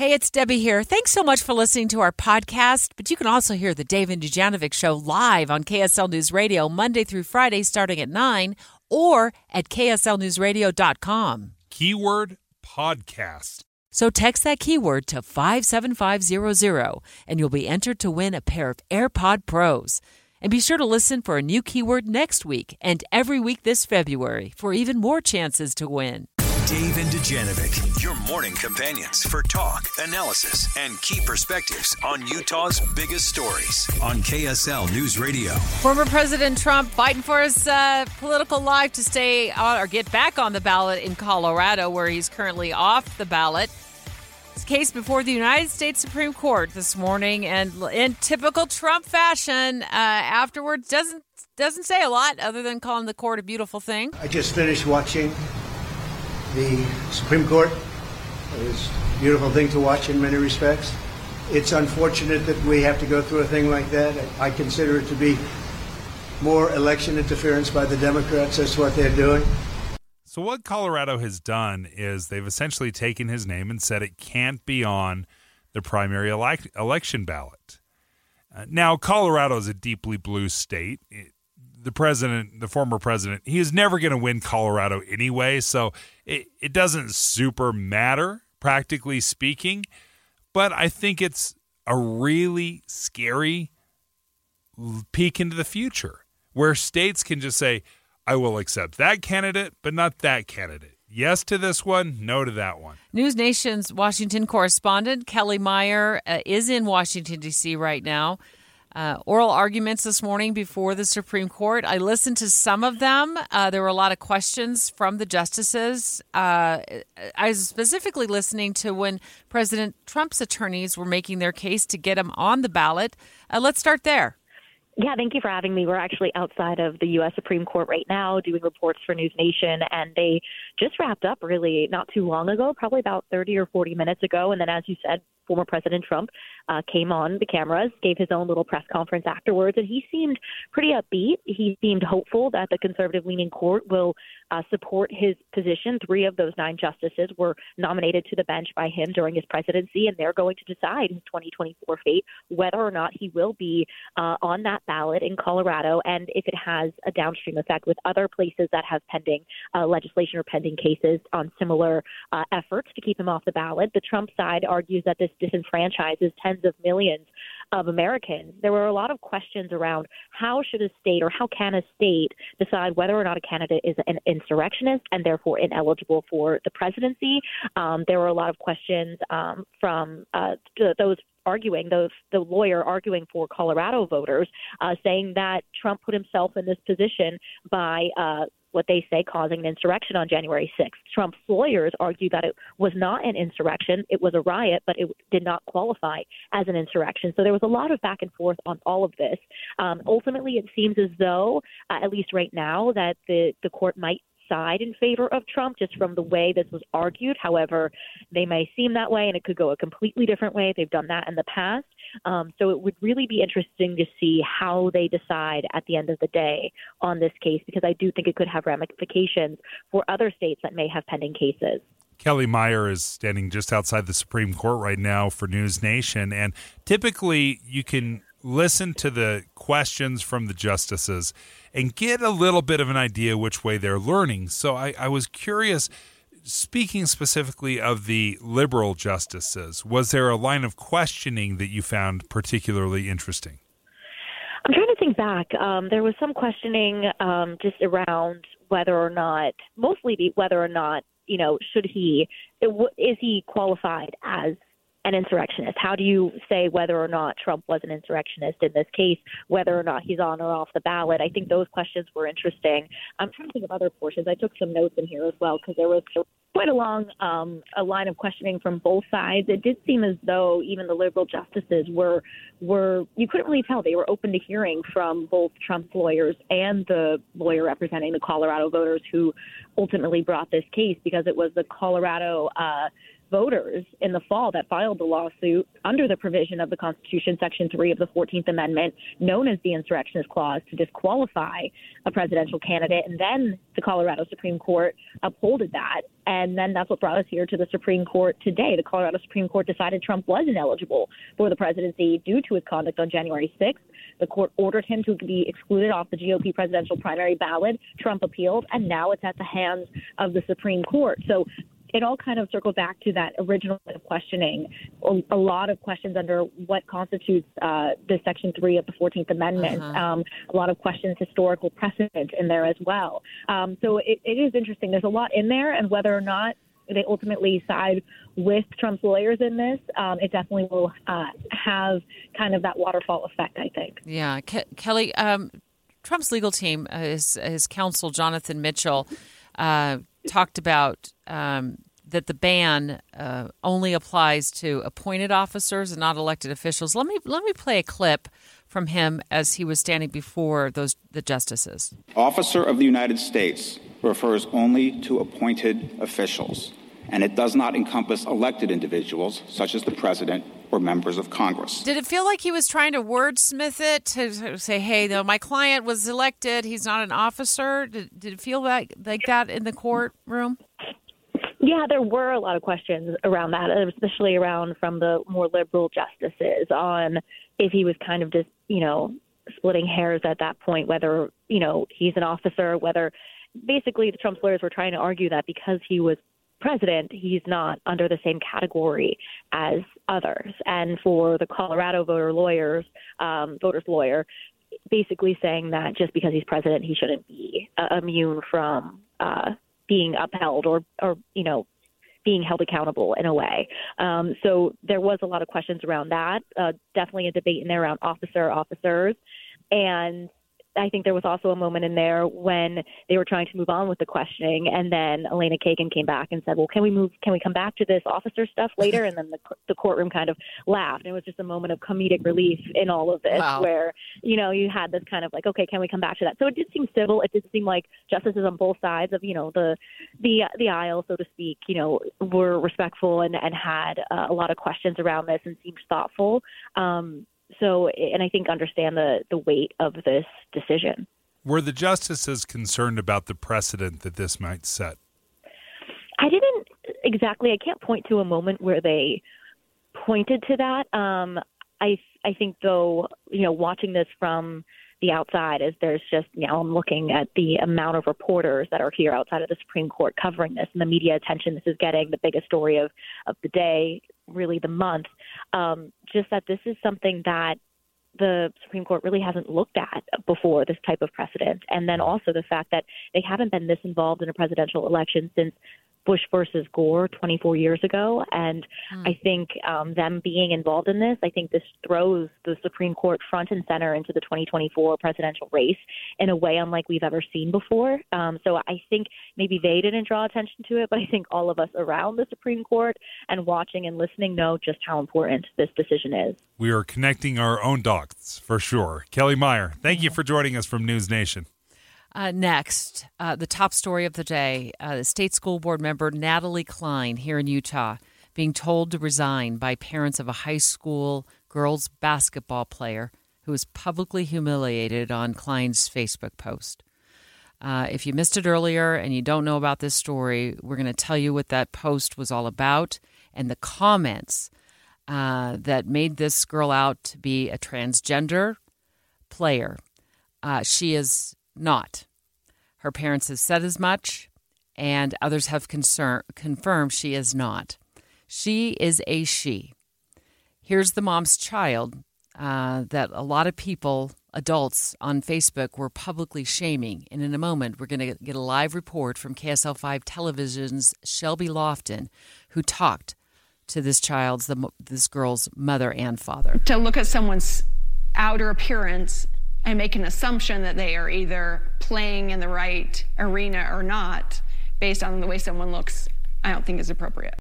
Hey, it's Debbie here. Thanks so much for listening to our podcast. But you can also hear the Dave and Dujanovic show live on KSL News Radio Monday through Friday starting at 9 or at kslnewsradio.com. Keyword podcast. So text that keyword to 57500 and you'll be entered to win a pair of AirPod Pros. And be sure to listen for a new keyword next week and every week this February for even more chances to win. Dave and Dujanovic, your morning companions for talk, analysis, and key perspectives on Utah's biggest stories on KSL News Radio. Former President Trump fighting for his uh, political life to stay on or get back on the ballot in Colorado, where he's currently off the ballot. His case before the United States Supreme Court this morning, and in typical Trump fashion, uh, afterwards doesn't doesn't say a lot other than calling the court a beautiful thing. I just finished watching the Supreme Court. Was a beautiful thing to watch in many respects. It's unfortunate that we have to go through a thing like that. I consider it to be more election interference by the Democrats. That's what they're doing. So, what Colorado has done is they've essentially taken his name and said it can't be on the primary elect- election ballot. Uh, now, Colorado is a deeply blue state. It, the president, the former president, he is never going to win Colorado anyway. So it, it doesn't super matter, practically speaking. But I think it's a really scary peek into the future where states can just say, I will accept that candidate, but not that candidate. Yes to this one, no to that one. News Nation's Washington correspondent Kellie Meyer uh, is in Washington, D.C. right now uh, oral arguments this morning before the Supreme Court. I listened to some of them. Uh, there were a lot of questions from the justices. Uh, I was specifically listening to when President Trump's attorneys were making their case to get him on the ballot. Uh, let's start there. Yeah, thank you for having me. We're actually outside of the U.S. Supreme Court right now doing reports for News Nation, and they just wrapped up really not too long ago, probably about 30 or 40 minutes ago. And then, as you said, former President Trump uh, came on the cameras, gave his own little press conference afterwards, and he seemed pretty upbeat. He seemed hopeful that the conservative leaning court will uh, support his position. Three of those nine justices were nominated to the bench by him during his presidency, and they're going to decide his 2024 fate whether or not he will be uh, on that ballot in Colorado, and if it has a downstream effect with other places that have pending uh, legislation or pending cases on similar uh, efforts to keep him off the ballot. The Trump side argues that this disenfranchises tens of millions of Americans. There were a lot of questions around how should a state or how can a state decide whether or not a candidate is an insurrectionist and therefore ineligible for the presidency. Um, there were a lot of questions um, from uh, those arguing, those the lawyer arguing for Colorado voters, uh, saying that Trump put himself in this position by uh, what they say causing an insurrection on January 6th. Trump's lawyers argue that it was not an insurrection, it was a riot, but it did not qualify as an insurrection. So there was a lot of back and forth on all of this. Um, ultimately, it seems as though, uh, at least right now, that the, the court might side in favor of Trump just from the way this was argued. However, they may seem that way and it could go a completely different way. They've done that in the past. Um, so it would really be interesting to see how they decide at the end of the day on this case because I do think it could have ramifications for other states that may have pending cases. Kellie Meyer is standing just outside the Supreme Court right now for News Nation. And typically, you can listen to the questions from the justices and get a little bit of an idea which way they're learning. So I, I was curious, speaking specifically of the liberal justices, was there a line of questioning that you found particularly interesting? I'm trying to think back. Um, there was some questioning um, just around whether or not, mostly whether or not, you know, should he, is he qualified as an insurrectionist? How do you say whether or not Trump was an insurrectionist in this case, whether or not he's on or off the ballot? I think those questions were interesting. I'm trying to think of other portions. I took some notes in here as well because there was quite a long um, a line of questioning from both sides. It did seem as though even the liberal justices were were you couldn't really tell they were open to hearing from both Trump's lawyers and the lawyer representing the Colorado voters who ultimately brought this case because it was the Colorado. Uh, voters in the fall that filed the lawsuit under the provision of the Constitution, Section 3 of the 14th Amendment, known as the Insurrectionist Clause, to disqualify a presidential candidate. And then the Colorado Supreme Court upholded that. And then that's what brought us here to the Supreme Court today. The Colorado Supreme Court decided Trump was ineligible for the presidency due to his conduct on January 6th. The court ordered him to be excluded off the GOP presidential primary ballot. Trump appealed, and now it's at the hands of the Supreme Court. So it all kind of circled back to that original questioning. A, a lot of questions under what constitutes uh, the Section 3 of the 14th Amendment. Uh-huh. Um, a lot of questions, historical precedent in there as well. Um, so it, it is interesting. There's a lot in there, and whether or not they ultimately side with Trump's lawyers in this, um, it definitely will uh, have kind of that waterfall effect, I think. Yeah. Ke- Kellie, um, Trump's legal team, uh, his, his counsel, Jonathan Mitchell, uh, talked about um, that the ban uh, only applies to appointed officers and not elected officials. Let me let me play a clip from him as he was standing before those the justices. Officer of the United States refers only to appointed officials, and it does not encompass elected individuals such as the president or members of Congress. Did it feel like he was trying to wordsmith it to say, "Hey, no, my client was elected; he's not an officer"? Did, did it feel like like that in the courtroom? Yeah, there were a lot of questions around that, especially around from the more liberal justices on if he was kind of just, you know, splitting hairs at that point, whether, you know, he's an officer, whether basically the Trump lawyers were trying to argue that because he was president, he's not under the same category as others. And for the Colorado voter lawyers, um, voters lawyer, basically saying that just because he's president, he shouldn't be uh, immune from uh, being upheld or or you know being held accountable in a way. Um, so there was a lot of questions around that. Uh, definitely a debate in there around officer officers, and I think there was also a moment in there when they were trying to move on with the questioning, and then Elena Kagan came back and said, "Well, can we move? Can we come back to this officer stuff later?" And then the the courtroom kind of laughed. And it was just a moment of comedic relief in all of this, wow. where you know you had this kind of like, "Okay, can we come back to that?" So it did seem civil. It did seem like justices on both sides of you know the the the aisle, so to speak, you know, were respectful and and had uh, a lot of questions around this and seemed thoughtful. Um, so, and I think understand the the weight of this decision. Were the justices concerned about the precedent that this might set? I didn't exactly. I can't point to a moment where they pointed to that. Um, I I think though, you know, watching this from the outside is there's just you know I'm looking at the amount of reporters that are here outside of the Supreme Court covering this and the media attention this is getting, the biggest story of of the day, really the month. Um, just that this is something that the Supreme Court really hasn't looked at before this type of precedent. And then also the fact that they haven't been this involved in a presidential election since Bush versus Gore 24 years ago. And mm. I think um, them being involved in this, I think this throws the Supreme Court front and center into the 2024 presidential race in a way unlike we've ever seen before. Um, so I think maybe they didn't draw attention to it, but I think all of us around the Supreme Court and watching and listening know just how important this decision is. We are connecting our own dots for sure. Kellie Meyer, thank you for joining us from News Nation. Uh, next, uh, the top story of the day uh, state school board member Natalie Cline here in Utah being told to resign by parents of a high school girls basketball player who was publicly humiliated on Cline's Facebook post. Uh, if you missed it earlier and you don't know about this story, we're going to tell you what that post was all about and the comments uh, that made this girl out to be a transgender player. Uh, she is not. Her parents have said as much, and others have concern, confirmed she is not. She is a she. Here's the mom's child uh, that a lot of people, adults on Facebook, were publicly shaming. And in a moment, we're going to get a live report from KSL 5 Television's Shelby Lofton, who talked to this child's, the, this girl's mother and father. To look at someone's outer appearance and make an assumption that they are either playing in the right arena or not based on the way someone looks, I don't think is appropriate.